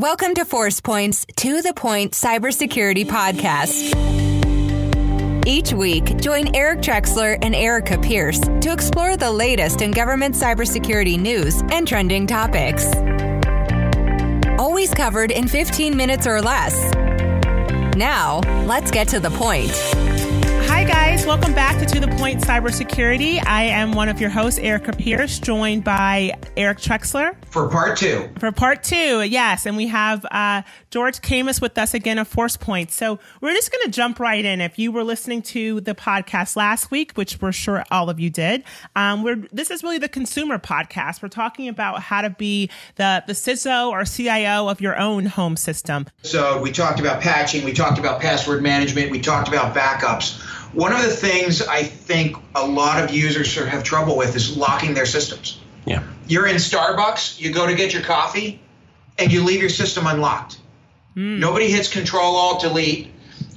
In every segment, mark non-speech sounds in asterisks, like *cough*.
Welcome to Forcepoint's To the Point Cybersecurity Podcast. Each week, join Eric Trexler and Arika Pierce to explore the latest in government cybersecurity news and trending topics. Always covered in 15 minutes or less. Now, let's get to the point. Guys. Welcome back to To the Point Cybersecurity. I am one of your hosts, Arika Pierce, joined by Eric Trexler. For part two. For part two, yes. And we have uh, George Kamis with us again of Forcepoint. So we're just going to jump right in. If you were listening to the podcast last week, which we're sure all of you did, um, we're, this is really the consumer podcast. We're talking about how to be the, the CISO or CIO of your own home system. So we talked about patching, we talked about password management, we talked about backups. One of the things I think a lot of users have trouble with is locking their systems. Yeah. You're in Starbucks, you go to get your coffee, and you leave your system unlocked. Mm. Nobody hits Control Alt Delete,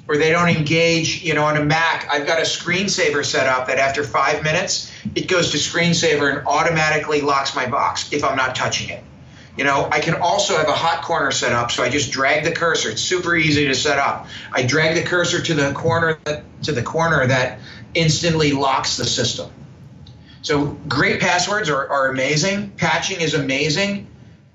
or they don't engage. You know, on a Mac, I've got a screensaver set up that after five minutes, it goes to screensaver and automatically locks my box if I'm not touching it. You know, I can also have a hot corner set up, so I just drag the cursor. It's super easy to set up. I drag the cursor to the corner to the corner that instantly locks the system. So great passwords are, are amazing. Patching is amazing,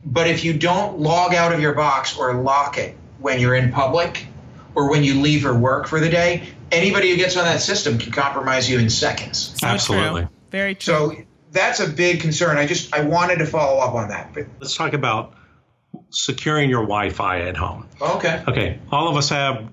but if you don't log out of your box or lock it when you're in public or when you leave for work for the day, anybody who gets on that system can compromise you in seconds. So Absolutely. True. Very true. So that's a big concern. I just I wanted to follow up on that. But let's talk about securing your Wi-Fi at home. Okay. Okay. All of us have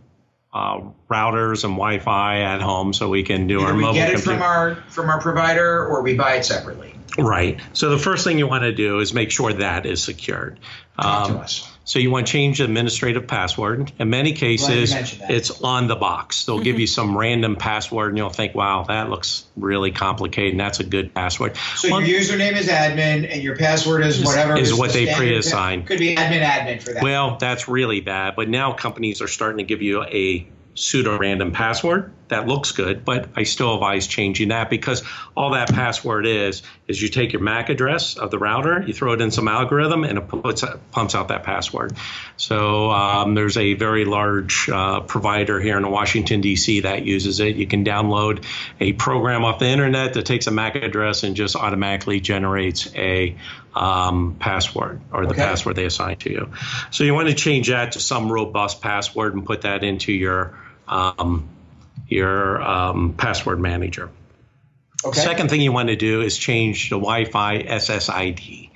uh, routers and Wi-Fi at home, so we can do Either our we mobile get it computer. from our from our provider or we buy it separately. Right. So the first thing you want to do is make sure that is secured. Talk Um, to us. So you want to change the administrative password. In many cases, it's on the box. They'll give you mm-hmm. some random password, and you'll think, "Wow, that looks really complicated." And that's a good password. So Well, your username is admin and your password is whatever is the what they standard- pre-assign. Could be admin admin for that. Well, that's really bad. But now companies are starting to give you a pseudo random password that looks good, but I still advise changing that because all that password is is you take your MAC address of the router, you throw it in some algorithm, and it puts pumps out that password. So um, there's a very large uh, provider here in Washington D.C. that uses it. You can download a program off the internet that takes a MAC address and just automatically generates a um, password or the Okay. password they assign to you. So you want to change that to some robust password and put that into your um, your um, password manager. okay. Second thing you want to do is change the Wi-Fi SSID.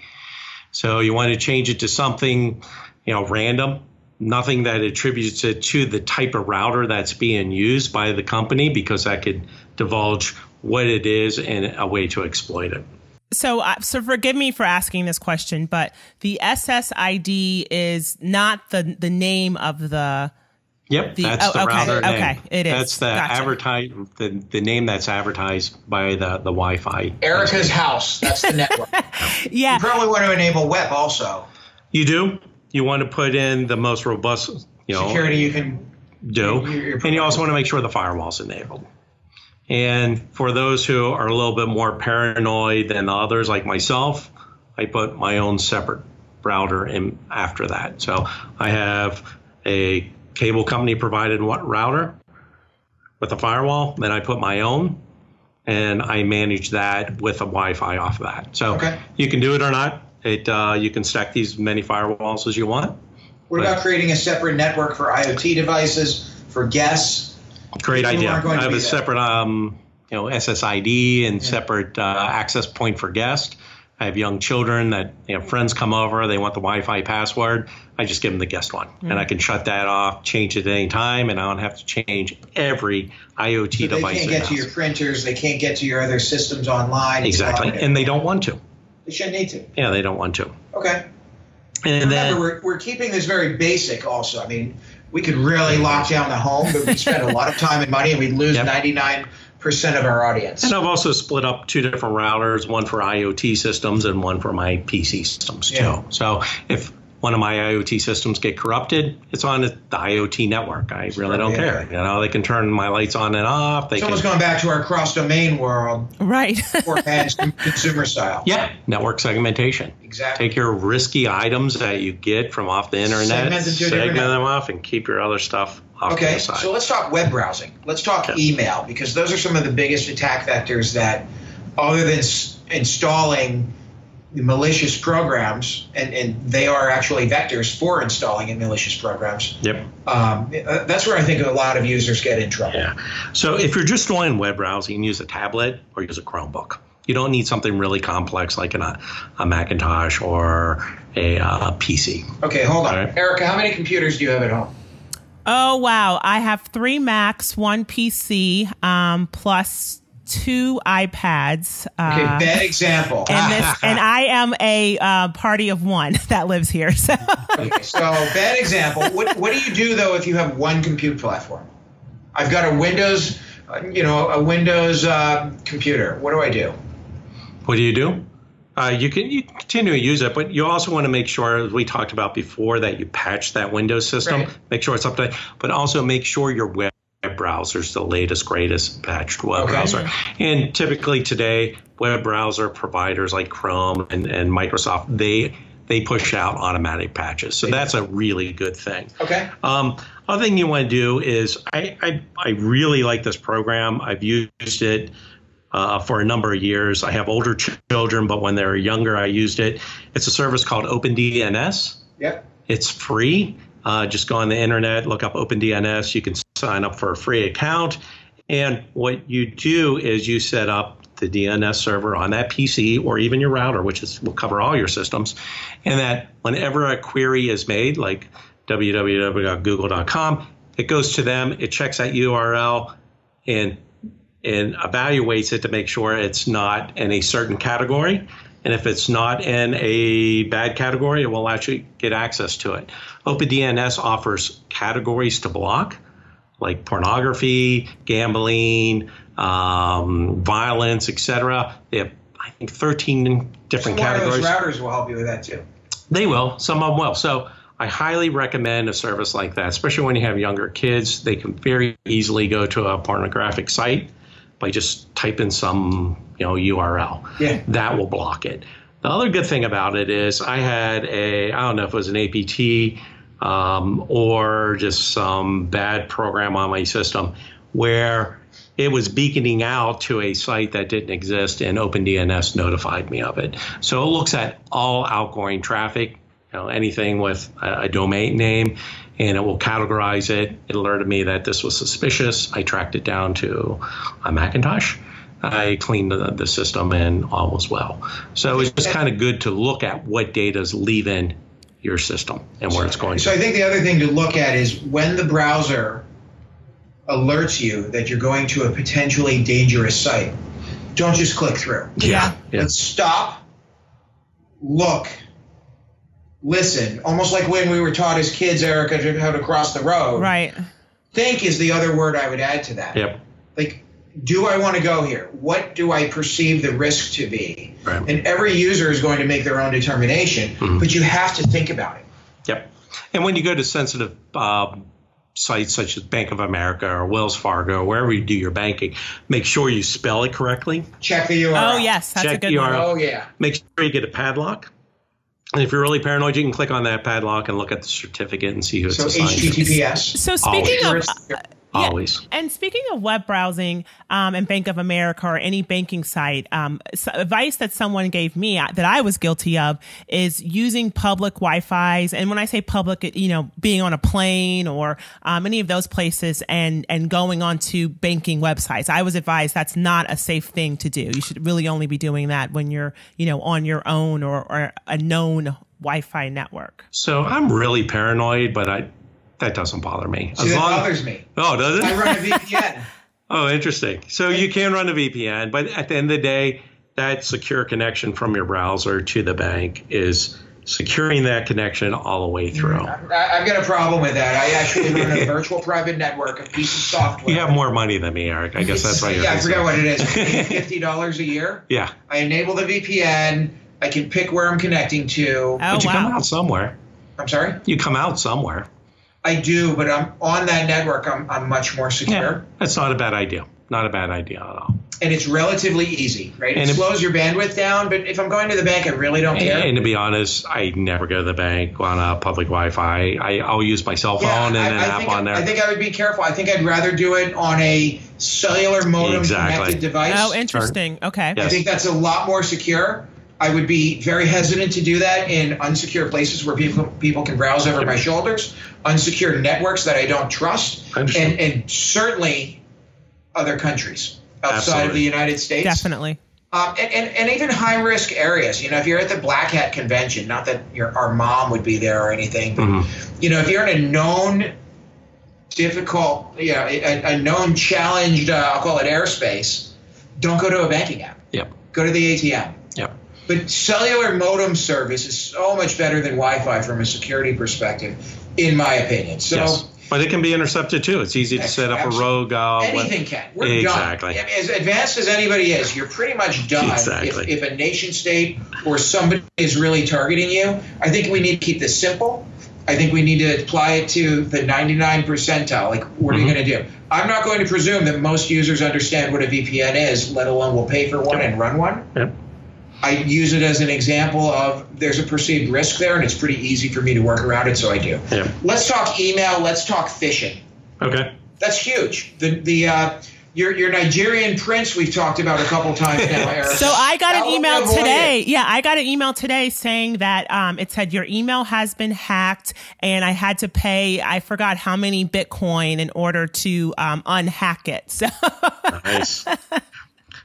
So you want to change it to something, you know, random, nothing that attributes it to the type of router that's being used by the company because that could divulge what it is and a way to exploit it. So, uh, so forgive me for asking this question, but the SSID is not the the name of the. Yep, The- that's oh, the okay, router name. okay, it is. That's the Gotcha. advertise the, the name that's advertised by the the Wi-Fi. Arika's house. That's the network. *laughs* Yeah, you probably want to enable WEP also. You do. You want to put in the most robust, you know, Security you can do, You're- you're and you also want to make sure the firewall's enabled. And for those who are a little bit more paranoid than others, like myself, I put my own separate router in after that. So I have a cable company provided what router with a firewall, then I put my own, and I manage that with a Wi-Fi off of that. So Okay. you can do it or not. It uh, you can stack these many firewalls as you want. What about creating a separate network for IoT devices, for guests? Great idea. I have a separate, um, you know, SSID and separate uh, access point for guests. I have young children that you know friends come over, they want the Wi-Fi password. I just give them the guest one, and I mm. can shut that off, change it at any time, and I don't have to change every IoT So they device. can't get to your printers. They can't get to your other systems online. Exactly, limited. and they don't want to. They shouldn't need to. Yeah, they don't want to. Okay. And Remember, then we're, we're keeping this very basic also. I mean, we could really lock down the home, but we spend a lot of time and money and we'd lose Yep. 99% of our audience. And I've also split up two different routers, one for IoT systems and one for my PC systems too. So if one of my IoT systems get corrupted, it's on the IoT network. I really don't care. You know, they can turn my lights on and off. They it's can, almost going back to our cross domain world, Right. *laughs* or consumer style. yeah, network segmentation. Exactly. Take your risky items that you get from off the internet, Segment them to a different segment them off, and keep your other stuff off to Okay, so let's talk web browsing. Let's talk Okay. email because those are some of the biggest attack vectors that, other than s- installing malicious programs, and, and they are actually vectors for installing in malicious programs. yep. Um, uh, that's where I think a lot of users get in trouble. Yeah. So if you're just doing web browsing, you can use a tablet or use a Chromebook. You don't need something really complex like an, a, a Macintosh or a uh, PC. Okay, hold on, right. Arika. How many computers do you have at home? Oh wow! I have three Macs, one PC, um, plus two iPads. Okay, Uh, bad example. and this, *laughs* and I am a uh, party of one *laughs* that lives here. So Okay, so bad example. What what do you do though if you have one compute platform? I've got a Windows, uh, you know, a Windows uh, computer. What do I do? What do you do? Uh, you can you continue to use it, but you also want to make sure, as we talked about before, that you patch that Windows system. Right. Make sure it's up to date, but also make sure your web browser is the latest, greatest patched web Okay. browser. And typically today, web browser providers like Chrome and, and Microsoft they they push out automatic patches, so that's a really good thing. Okay. Um, other thing you want to do is I, I, I really like this program. I've used it uh, for a number of years. I have older ch- children, but when they were younger, I used it. It's a service called OpenDNS. Yep. It's free. Uh, just go on the internet, look up OpenDNS. You can sign up for a free account. And what you do is you set up the DNS server on that PC or even your router, which is will cover all your systems, and that whenever a query is made, like www.google.com, it goes to them, it checks that URL, and and evaluates it to make sure it's not in a certain category. And if it's not in a bad category, it will actually get access to it. OpenDNS offers categories to block, like pornography, gambling, um, violence, etc. They have, I think, 13 different of categories. routers will help you with that too. They will. Some of them will. So I highly recommend a service like that, especially when you have younger kids. They can very easily go to a pornographic site by just typing some, you know, URL. Yeah. That will block it. The other good thing about it is I had a, I don't know if it was an APT um, or just some bad program on my system where it was beaconing out to a site that didn't exist and OpenDNS notified me of it. So it looks at all outgoing traffic, you know, anything with a, a domain name, and it will categorize it. It alerted me that this was suspicious. I tracked it down to a Macintosh. I cleaned the, the system and all was well. So it's just kind of good to look at what data is leaving your system and where it's going So to. I think the other thing to look at is when the browser alerts you that you're going to a potentially dangerous site, don't just click through. Yeah. Yeah. Let's stop, look, listen. Almost like when we were taught as kids, Arika, how to cross the road. right. Think is the other word I would add to that. Yep. Like, do I want to go here? What do I perceive the risk to be? Right. And every user is going to make their own determination, Mm-hmm. but you have to think about it. Yep. And when you go to sensitive um, sites such as Bank of America or Wells Fargo, wherever you do your banking, make sure you spell it correctly. Check the URL. Oh yes, that's a Check good one. URL. Oh yeah. Make sure you get a padlock. And if you're really paranoid, you can click on that padlock and look at the certificate and see who it's So assigned to. HTTPS. So speaking Always. of Sure. Yeah. Always. And speaking of web browsing um, and Bank of America or any banking site, um, s advice that someone gave me uh, that I was guilty of is using public Wi-Fi's. And when I say public, you know, being on a plane or um, any of those places and and going onto banking websites. I was advised that's not a safe thing to do. You should really only be doing that when you're, you know, on your own or, or a known Wi-Fi network. So I'm really paranoid, but I that doesn't bother me. See, that bothers me. Oh, does it? I run a VPN. *laughs* Oh, interesting. So you can run a VPN, but at the end of the day, that secure connection from your browser to the bank is securing that connection all the way mm-hmm. through. I, I've got a problem with that. I actually run a *laughs* virtual private network, a piece of software. You have more money than me, Eric. I guess that's why you're. *laughs* Yeah, I forgot concerned. what it is. Fifty dollars a year. Yeah, I enable the VPN. I can pick where I'm connecting to. Oh but you come out somewhere. I'm sorry. You come out somewhere. I do, but I'm on that network. I'm, I'm much more secure. Yeah, that's not a bad idea. Not a bad idea at all. And it's relatively easy, right? It And if- slows your bandwidth down, but if I'm going to the bank, I really don't care. And to be honest, I never go to the bank on a public Wi-Fi. I, I'll use my cell phone Yeah, and I, an I app on there. I think I would be careful. I think I'd rather do it on a cellular modem Exactly. connected device. Oh, interesting. Okay. Yeah. I think that's a lot more secure. I would be very hesitant to do that in unsecure places where people people can browse over my shoulders, unsecure networks that I don't trust, and and certainly other countries outside of the United States. Definitely. Um, and, and, and even high risk areas. You know, if you're at the Black Hat convention, not that your our mom would be there or anything, but Mm-hmm. you know, if you're in a known difficult, you know, a, a known challenged, uh, I'll call it airspace, don't go to a banking app. Yep. Go to the ATM. Yep. But cellular modem service is so much better than Wi-Fi from a security perspective, in my opinion. So. yes. But it can be intercepted too. It's easy to set up a rogue. Uh, Anything web- can. We're exactly. done. I mean, as advanced as anybody is, you're pretty much done Exactly. if, if a nation state or somebody is really targeting you. I think we need to keep this simple. I think we need to apply it to the 99 percentile. Like, what are you Mhm. going to do? I'm not going to presume that most users understand what a VPN is, let alone will pay for one and run one. Yep. I use it as an example of there's a perceived risk there, and it's pretty easy for me to work around it, so I do. Yep. Let's talk email. Let's talk phishing. Okay. That's huge. The the uh, your your Nigerian prince we've talked about a couple times now, *laughs* Eric. So I got an will email today. it? Yeah, I got an email today saying that um, it said your email has been hacked, and I had to pay. I forgot how many Bitcoin in order to um, unhack it. *laughs* So Nice.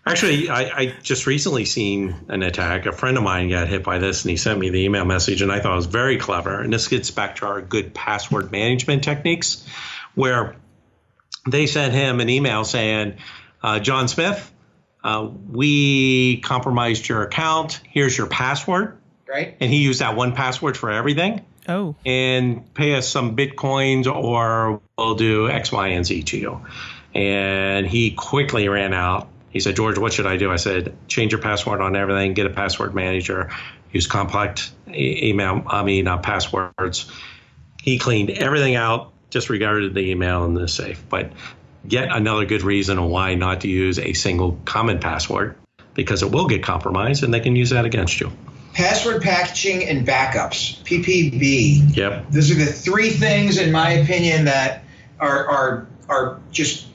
Actually, I, I just recently seen an attack. A friend of mine got hit by this, and he sent me the email message, and I thought it was very clever. And this gets back to our good password management techniques, where they sent him an email saying, uh, "John Smith, uh, we compromised your account. Here's your password." right? And he used that one password for everything. oh, and pay us some bitcoins or we'll do X, Y, and Z to you. And he quickly ran out. He said, George, what should I do? I said, change your password on everything, get a password manager, use complex email, I mean, uh, passwords. He cleaned everything out, disregarded the email in the safe. But yet another good reason why not to use a single common password because it will get compromised and they can use that against you. Password patching and backups, PPB. Yep. Those are the three things, in my opinion, that are are are just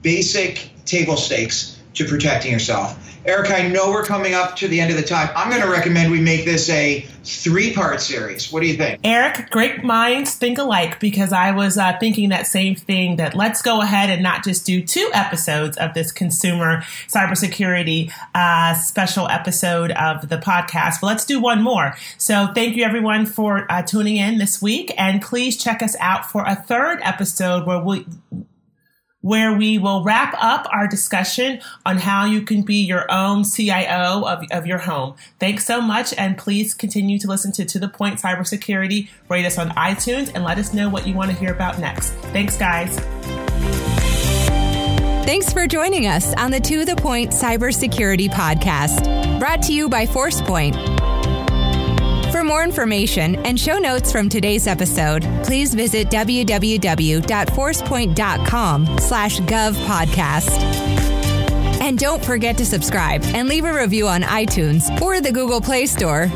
basic table stakes to protecting yourself. Eric, I know we're coming up to the end of the time. I'm going to recommend we make this a three-part series. What do you think? Eric, great minds think alike because I was uh, thinking that same thing that let's go ahead and not just do two episodes of this consumer cybersecurity uh, special episode of the podcast, but let's do one more. So thank you everyone for uh, tuning in this week and please check us out for a third episode where we where we will wrap up our discussion on how you can be your own CIO of, of your home. Thanks so much, and please continue to listen to To The Point Cybersecurity. Rate us on iTunes and let us know what you want to hear about next. Thanks, guys. Thanks for joining us on the To The Point Cybersecurity Podcast, brought to you by Forcepoint. For more information and show notes from today's episode, please visit www.forcepoint.com slash gov podcast. And don't forget to subscribe and leave a review on iTunes or the Google Play Store.